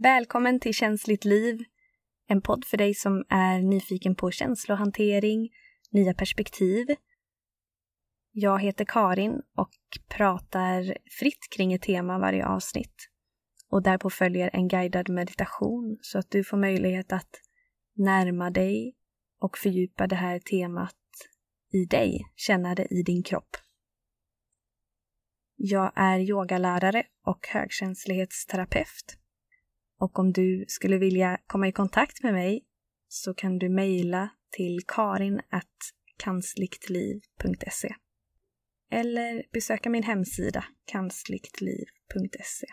Välkommen till Känsligt liv, en podd för dig som är nyfiken på känslohantering, nya perspektiv. Jag heter Karin och pratar fritt kring ett tema varje avsnitt. Och därpå följer en guidad meditation så att du får möjlighet att närma dig och fördjupa det här temat i dig, känna det i din kropp. Jag är yogalärare och högkänslighetsterapeut. Och om du skulle vilja komma i kontakt med mig så kan du mejla till karin.kansliktliv.se eller besöka min hemsida kansliktliv.se.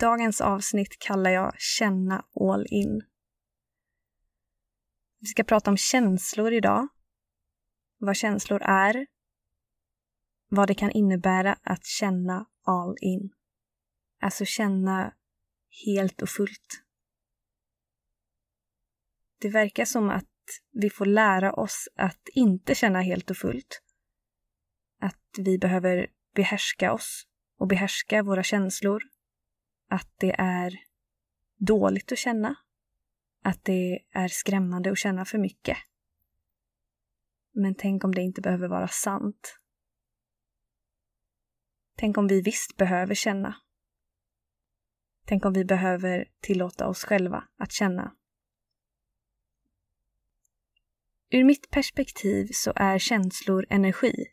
Dagens avsnitt kallar jag Känna all in. Vi ska prata om känslor idag. Vad känslor är. Vad det kan innebära att känna all in. Alltså känna helt och fullt. Det verkar som att vi får lära oss att inte känna helt och fullt. Att vi behöver behärska oss och behärska våra känslor. Att det är dåligt att känna. Att det är skrämmande att känna för mycket. Men tänk om det inte behöver vara sant. Tänk om vi visst behöver känna. Tänk om vi behöver tillåta oss själva att känna. Ur mitt perspektiv så är känslor energi.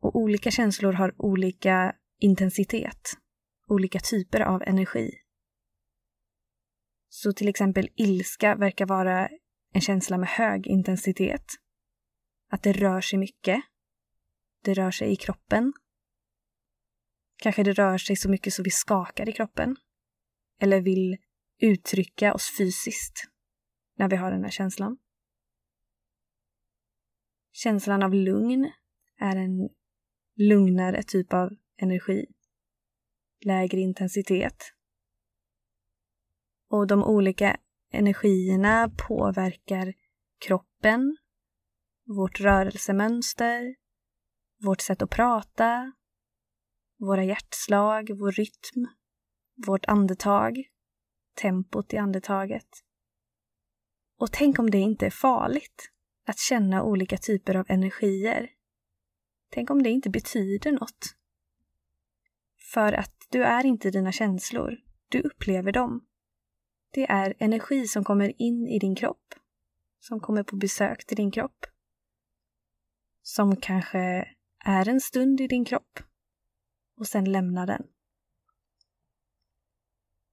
Och olika känslor har olika intensitet, olika typer av energi. Så till exempel ilska verkar vara en känsla med hög intensitet. Att det rör sig mycket. Det rör sig i kroppen. Kanske det rör sig så mycket så vi skakar i kroppen. Eller vill uttrycka oss fysiskt när vi har den här känslan. Känslan av lugn är en lugnare typ av energi. Lägre intensitet. Och de olika energierna påverkar kroppen, vårt rörelsemönster, vårt sätt att prata, våra hjärtslag, vår rytm, vårt andetag, tempot i andetaget. Och tänk om det inte är farligt att känna olika typer av energier. Tänk om det inte betyder något. För att du är inte dina känslor, du upplever dem. Det är energi som kommer in i din kropp, som kommer på besök till din kropp. Som kanske är en stund i din kropp och sen lämnar den.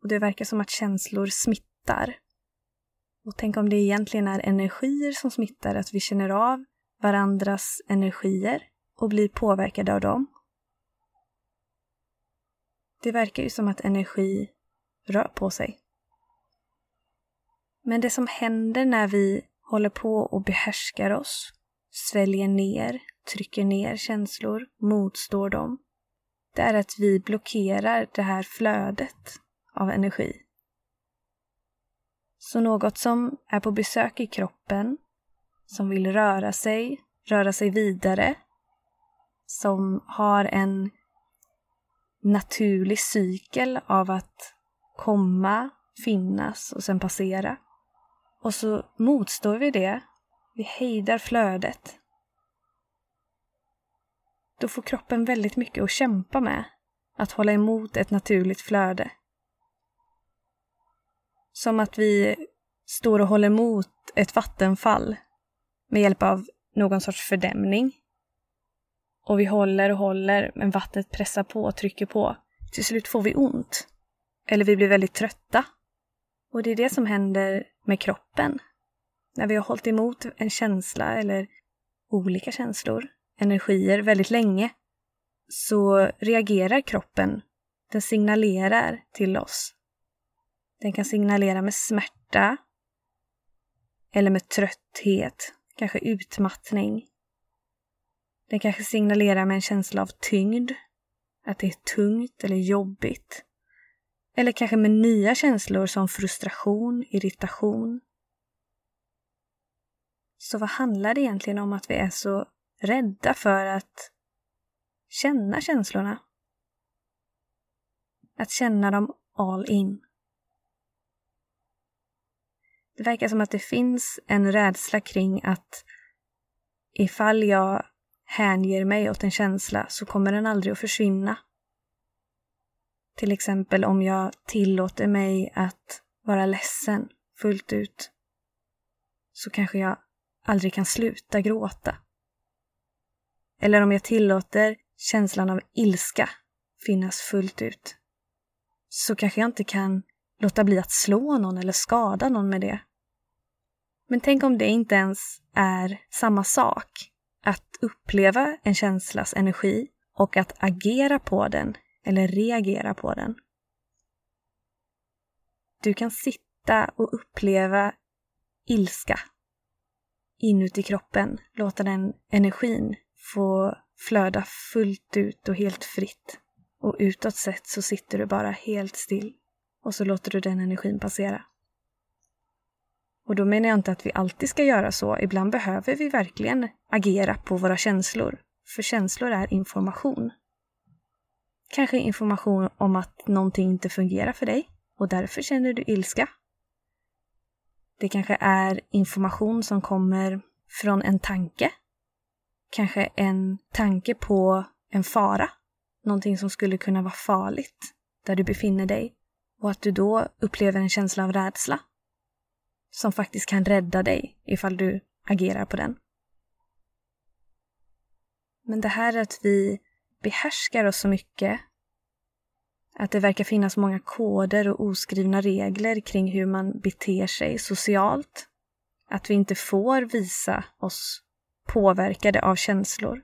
Och det verkar som att känslor smittar. Och tänk om det egentligen är energier som smittar, att vi känner av varandras energier och blir påverkade av dem. Det verkar ju som att energi rör på sig. Men det som händer när vi håller på och behärskar oss, sväljer ner, trycker ner känslor, motstår dem, det är att vi blockerar det här flödet av energi. Så något som är på besök i kroppen, som vill röra sig, röra sig vidare, som har en naturlig cykel av att komma, finnas och sen passera. Och så motstår vi det. Vi hejdar flödet. Då får kroppen väldigt mycket att kämpa med. Att hålla emot ett naturligt flöde. Som att vi står och håller emot ett vattenfall med hjälp av någon sorts fördämning. Och vi håller och håller, men vattnet pressar på och trycker på. Till slut får vi ont. Eller vi blir väldigt trötta. Och det är det som händer med kroppen. När vi har hållit emot en känsla eller olika känslor, energier väldigt länge, så reagerar kroppen. Den signalerar till oss den kan signalera med smärta eller med trötthet, kanske utmattning. Den kanske signalerar med en känsla av tyngd, att det är tungt eller jobbigt. Eller kanske med nya känslor som frustration, irritation. Så vad handlar det egentligen om att vi är så rädda för att känna känslorna? Att känna dem all in. Det verkar som att det finns en rädsla kring att ifall jag hänger mig åt en känsla så kommer den aldrig att försvinna. Till exempel om jag tillåter mig att vara ledsen fullt ut så kanske jag aldrig kan sluta gråta. Eller om jag tillåter känslan av ilska finnas fullt ut så kanske jag inte kan låta bli att slå någon eller skada någon med det. Men tänk om det inte ens är samma sak. Att uppleva en känslas energi och att agera på den eller reagera på den. Du kan sitta och uppleva ilska inuti kroppen, låta den energin få flöda fullt ut och helt fritt. Och utåt sett så sitter du bara helt still och så låter du den energin passera. Och då menar jag inte att vi alltid ska göra så. Ibland behöver vi verkligen agera på våra känslor. För känslor är information. Kanske information om att någonting inte fungerar för dig och därför känner du ilska. Det kanske är information som kommer från en tanke. Kanske en tanke på en fara. Någonting som skulle kunna vara farligt där du befinner dig och att du då upplever en känsla av rädsla som faktiskt kan rädda dig ifall du agerar på den. Men det här att vi behärskar oss så mycket att det verkar finnas många koder och oskrivna regler kring hur man beter sig socialt. Att vi inte får visa oss påverkade av känslor.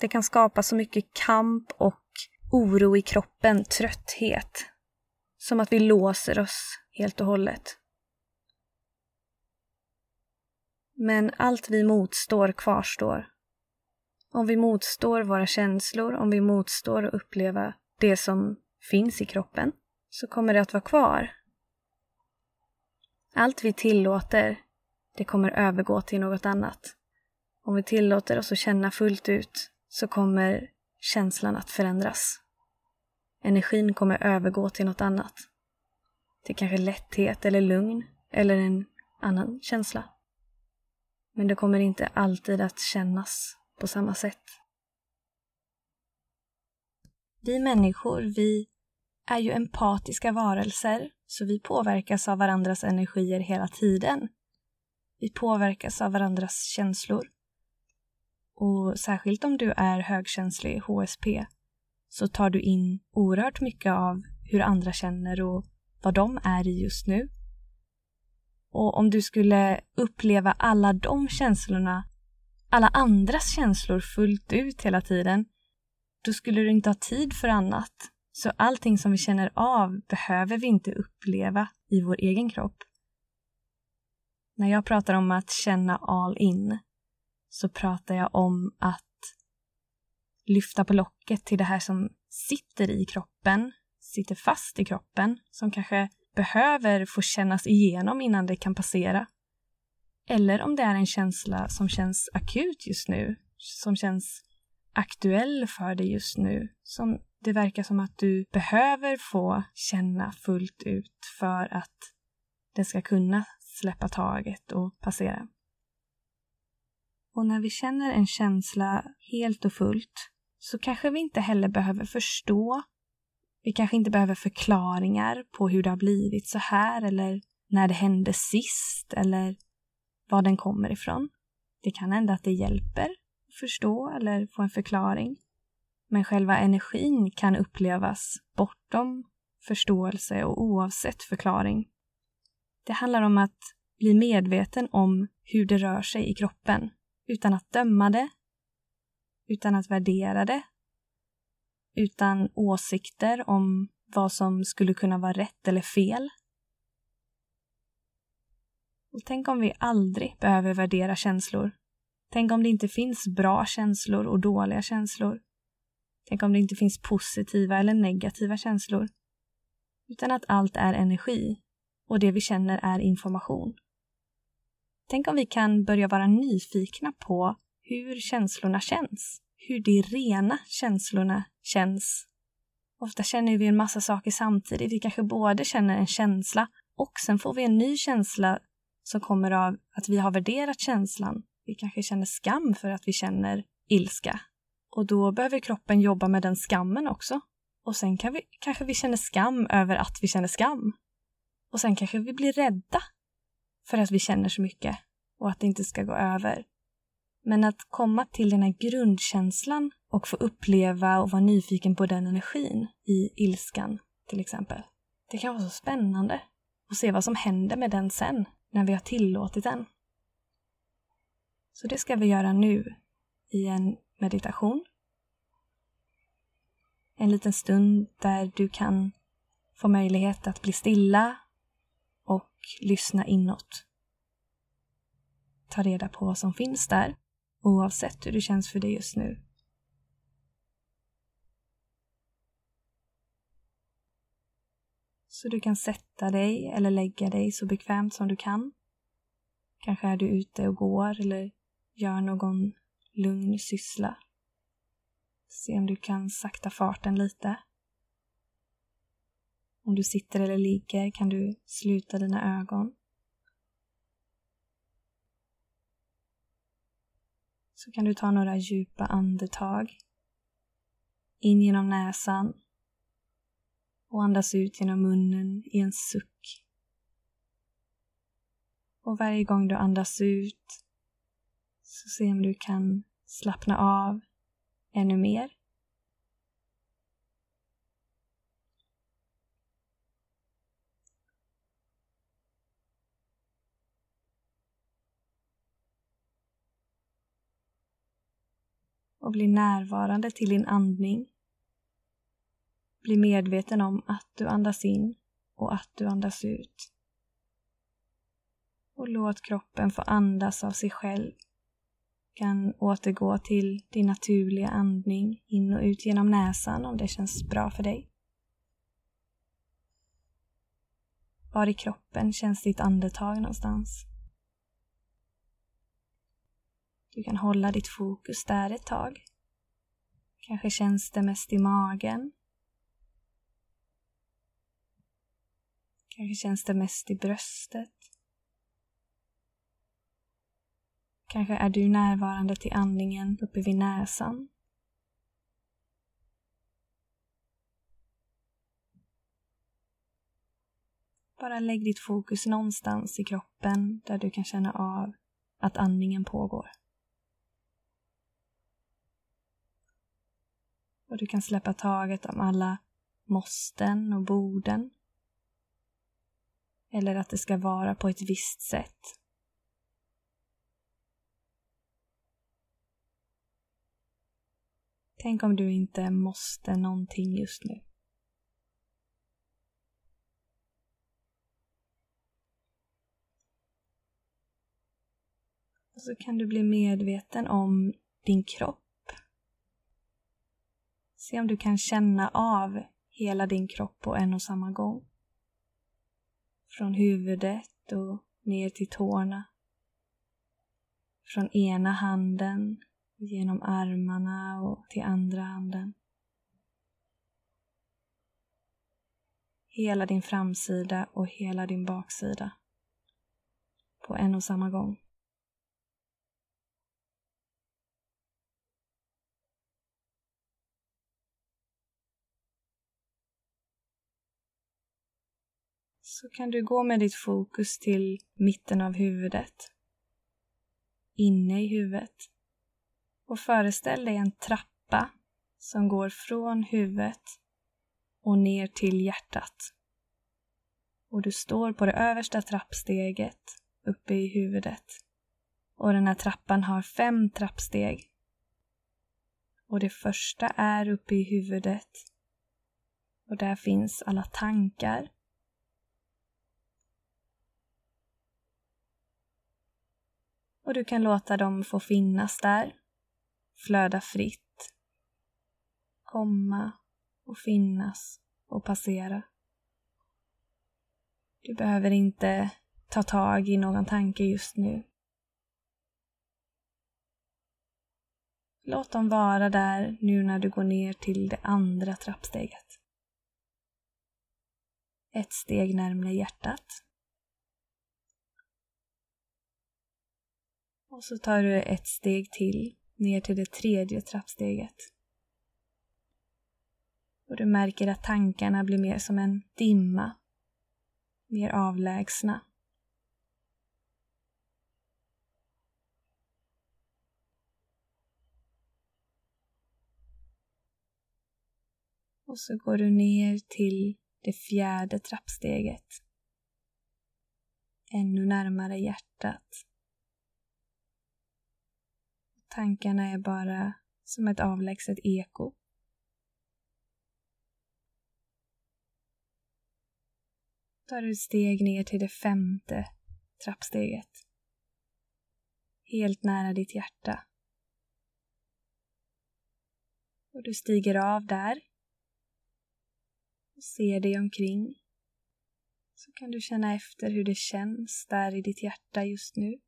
Det kan skapa så mycket kamp och oro i kroppen, trötthet. Som att vi låser oss helt och hållet. Men allt vi motstår kvarstår. Om vi motstår våra känslor, om vi motstår att uppleva det som finns i kroppen, så kommer det att vara kvar. Allt vi tillåter, det kommer övergå till något annat. Om vi tillåter oss att känna fullt ut så kommer känslan att förändras. Energin kommer övergå till något annat. Till kanske lätthet eller lugn eller en annan känsla. Men det kommer inte alltid att kännas på samma sätt. Vi människor, vi är ju empatiska varelser, så vi påverkas av varandras energier hela tiden. Vi påverkas av varandras känslor. Och särskilt om du är högkänslig HSP så tar du in oerhört mycket av hur andra känner och vad de är i just nu. Och om du skulle uppleva alla de känslorna, alla andras känslor fullt ut hela tiden, då skulle du inte ha tid för annat. Så allting som vi känner av behöver vi inte uppleva i vår egen kropp. När jag pratar om att känna all in så pratar jag om att lyfta på locket till det här som sitter i kroppen, sitter fast i kroppen, som kanske behöver få kännas igenom innan det kan passera. Eller om det är en känsla som känns akut just nu, som känns aktuell för dig just nu, som det verkar som att du behöver få känna fullt ut för att det ska kunna släppa taget och passera. Och när vi känner en känsla helt och fullt så kanske vi inte heller behöver förstå. Vi kanske inte behöver förklaringar på hur det har blivit så här eller när det hände sist eller var den kommer ifrån. Det kan hända att det hjälper att förstå eller få en förklaring. Men själva energin kan upplevas bortom förståelse och oavsett förklaring. Det handlar om att bli medveten om hur det rör sig i kroppen utan att döma det, utan att värdera det, utan åsikter om vad som skulle kunna vara rätt eller fel. Och tänk om vi aldrig behöver värdera känslor. Tänk om det inte finns bra känslor och dåliga känslor. Tänk om det inte finns positiva eller negativa känslor. Utan att allt är energi och det vi känner är information. Tänk om vi kan börja vara nyfikna på hur känslorna känns. Hur de rena känslorna känns. Ofta känner vi en massa saker samtidigt. Vi kanske både känner en känsla och sen får vi en ny känsla som kommer av att vi har värderat känslan. Vi kanske känner skam för att vi känner ilska. Och då behöver kroppen jobba med den skammen också. Och sen kan vi, kanske vi känner skam över att vi känner skam. Och sen kanske vi blir rädda för att vi känner så mycket och att det inte ska gå över. Men att komma till den här grundkänslan och få uppleva och vara nyfiken på den energin i ilskan till exempel. Det kan vara så spännande och se vad som händer med den sen när vi har tillåtit den. Så det ska vi göra nu i en meditation. En liten stund där du kan få möjlighet att bli stilla och lyssna inåt. Ta reda på vad som finns där, oavsett hur det känns för dig just nu. Så du kan sätta dig eller lägga dig så bekvämt som du kan. Kanske är du ute och går eller gör någon lugn syssla. Se om du kan sakta farten lite. Om du sitter eller ligger kan du sluta dina ögon. Så kan du ta några djupa andetag. In genom näsan och andas ut genom munnen i en suck. Och varje gång du andas ut så se om du kan slappna av ännu mer. Och bli närvarande till din andning. Bli medveten om att du andas in och att du andas ut. Och låt kroppen få andas av sig själv. Du kan återgå till din naturliga andning in och ut genom näsan om det känns bra för dig. Var i kroppen känns ditt andetag någonstans? Du kan hålla ditt fokus där ett tag. Kanske känns det mest i magen. Kanske känns det mest i bröstet. Kanske är du närvarande till andningen uppe vid näsan. Bara lägg ditt fokus någonstans i kroppen där du kan känna av att andningen pågår. Och du kan släppa taget om alla måsten och borden. Eller att det ska vara på ett visst sätt. Tänk om du inte måste någonting just nu. Och så kan du bli medveten om din kropp Se om du kan känna av hela din kropp på en och samma gång. Från huvudet och ner till tårna. Från ena handen genom armarna och till andra handen. Hela din framsida och hela din baksida på en och samma gång. Så kan du gå med ditt fokus till mitten av huvudet. Inne i huvudet. Och föreställ dig en trappa som går från huvudet och ner till hjärtat. Och du står på det översta trappsteget uppe i huvudet. Och den här trappan har fem trappsteg. Och det första är uppe i huvudet. Och där finns alla tankar och du kan låta dem få finnas där, flöda fritt, komma och finnas och passera. Du behöver inte ta tag i någon tanke just nu. Låt dem vara där nu när du går ner till det andra trappsteget. ett steg närmare hjärtat. Och så tar du ett steg till ner till det tredje trappsteget. Och du märker att tankarna blir mer som en dimma, mer avlägsna. Och så går du ner till det fjärde trappsteget. Ännu närmare hjärtat. Tankarna är bara som ett avlägset eko. tar du steg ner till det femte trappsteget. Helt nära ditt hjärta. Och du stiger av där och ser dig omkring. Så kan du känna efter hur det känns där i ditt hjärta just nu.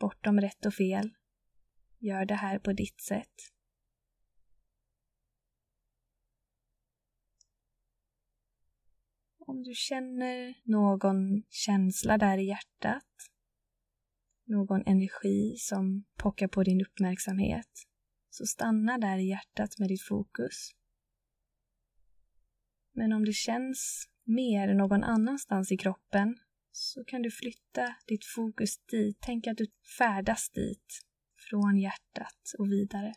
Bortom rätt och fel. Gör det här på ditt sätt. Om du känner någon känsla där i hjärtat, någon energi som pockar på din uppmärksamhet, så stanna där i hjärtat med ditt fokus. Men om det känns mer någon annanstans i kroppen så kan du flytta ditt fokus dit. Tänk att du färdas dit, från hjärtat och vidare.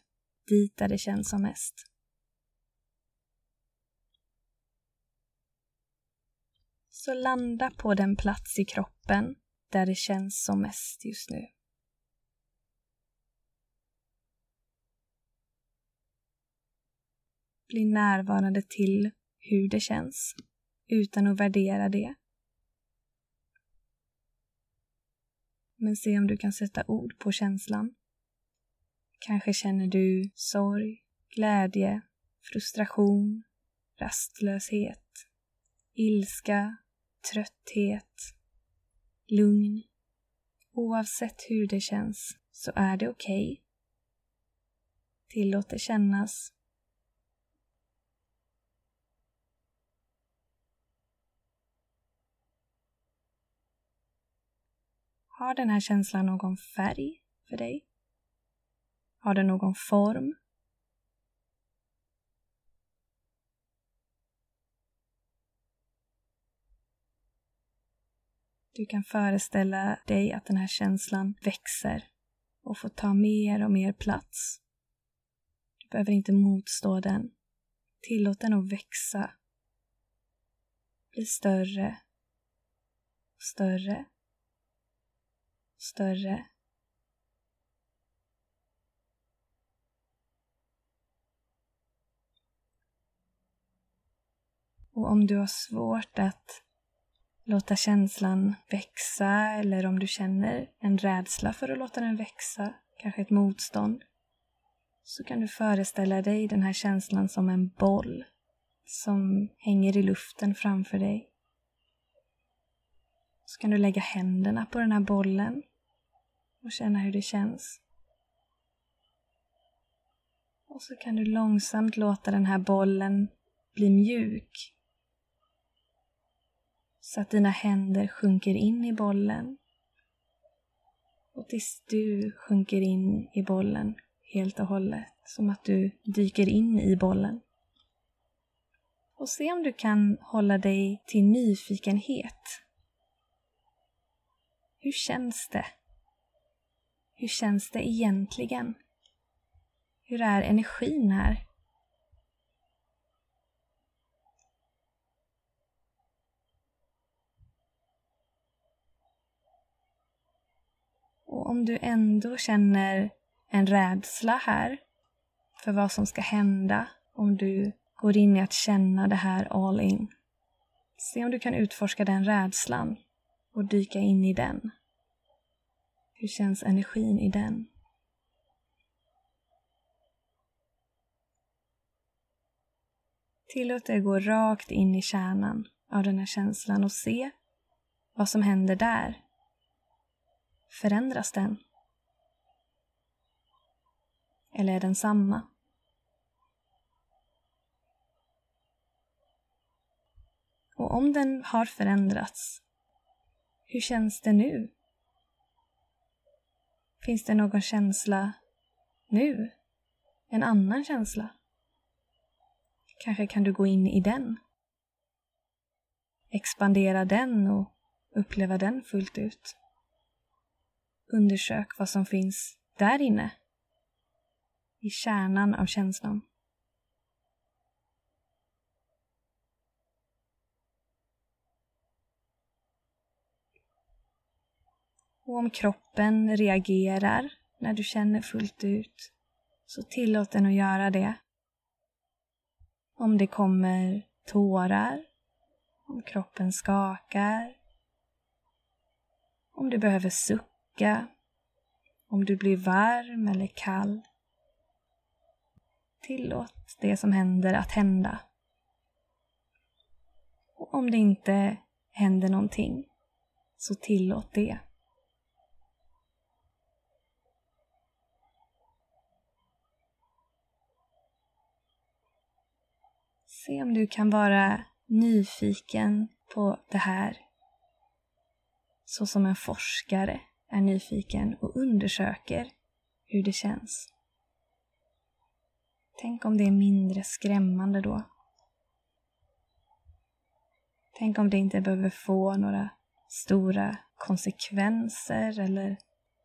Dit där det känns som mest. Så landa på den plats i kroppen där det känns som mest just nu. Bli närvarande till hur det känns utan att värdera det. Men se om du kan sätta ord på känslan. Kanske känner du sorg, glädje, frustration, rastlöshet, ilska, trötthet, lugn. Oavsett hur det känns så är det okej. Okay. Tillåt det kännas Har den här känslan någon färg för dig? Har den någon form? Du kan föreställa dig att den här känslan växer och får ta mer och mer plats. Du behöver inte motstå den. Tillåt den att växa. Bli större och större större. Och om du har svårt att låta känslan växa eller om du känner en rädsla för att låta den växa, kanske ett motstånd, så kan du föreställa dig den här känslan som en boll som hänger i luften framför dig. Så kan du lägga händerna på den här bollen och känna hur det känns. Och så kan du långsamt låta den här bollen bli mjuk. Så att dina händer sjunker in i bollen. Och tills du sjunker in i bollen helt och hållet. Som att du dyker in i bollen. Och se om du kan hålla dig till nyfikenhet. Hur känns det hur känns det egentligen? Hur är energin här? Och om du ändå känner en rädsla här för vad som ska hända om du går in i att känna det här all in. Se om du kan utforska den rädslan och dyka in i den. Hur känns energin i den? Tillåt dig gå rakt in i kärnan av den här känslan och se vad som händer där. Förändras den? Eller är den samma? Och om den har förändrats, hur känns det nu? Finns det någon känsla nu? En annan känsla? Kanske kan du gå in i den? Expandera den och uppleva den fullt ut. Undersök vad som finns där inne. I kärnan av känslan. Och om kroppen reagerar när du känner fullt ut, så tillåt den att göra det. Om det kommer tårar, om kroppen skakar, om du behöver sucka, om du blir varm eller kall. Tillåt det som händer att hända. Och om det inte händer någonting, så tillåt det. Se om du kan vara nyfiken på det här så som en forskare är nyfiken och undersöker hur det känns. Tänk om det är mindre skrämmande då. Tänk om det inte behöver få några stora konsekvenser eller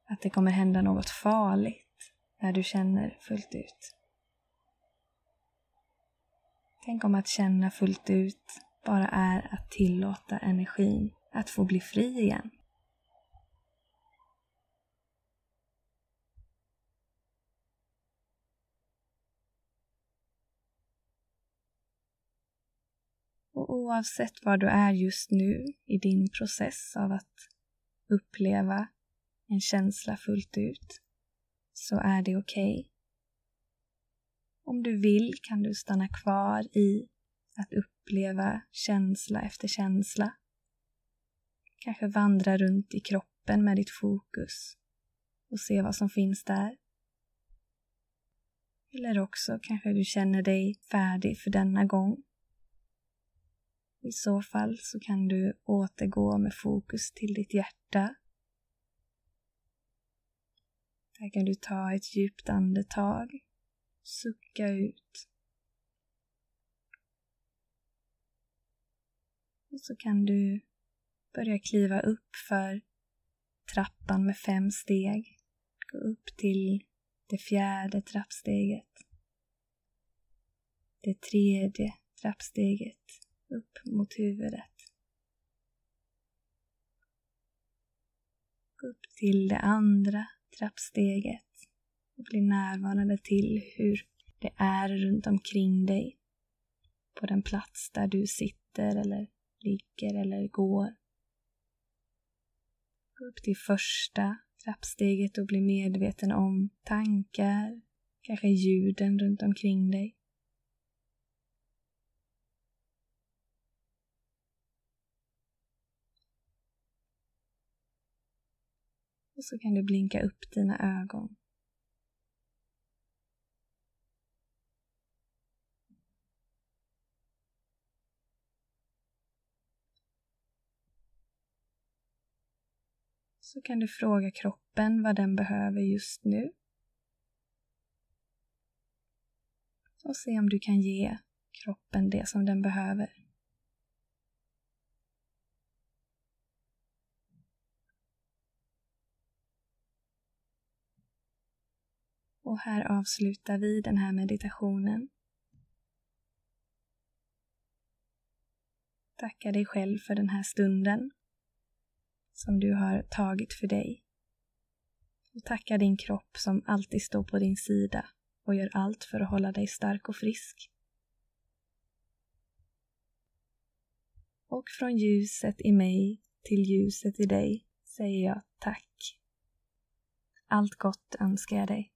att det kommer hända något farligt när du känner fullt ut. Tänk om att känna fullt ut bara är att tillåta energin att få bli fri igen. Och oavsett var du är just nu i din process av att uppleva en känsla fullt ut så är det okej. Okay. Om du vill kan du stanna kvar i att uppleva känsla efter känsla. Kanske vandra runt i kroppen med ditt fokus och se vad som finns där. Eller också kanske du känner dig färdig för denna gång. I så fall så kan du återgå med fokus till ditt hjärta. Där kan du ta ett djupt andetag Sucka ut. Och så kan du börja kliva upp för trappan med fem steg. Gå upp till det fjärde trappsteget. Det tredje trappsteget upp mot huvudet. Gå upp till det andra trappsteget bli närvarande till hur det är runt omkring dig. På den plats där du sitter eller ligger eller går. Gå upp till första trappsteget och bli medveten om tankar, kanske ljuden runt omkring dig. Och så kan du blinka upp dina ögon. Så kan du fråga kroppen vad den behöver just nu. Och se om du kan ge kroppen det som den behöver. Och här avslutar vi den här meditationen. Tacka dig själv för den här stunden som du har tagit för dig. Och tacka din kropp som alltid står på din sida och gör allt för att hålla dig stark och frisk. Och från ljuset i mig till ljuset i dig säger jag tack. Allt gott önskar jag dig.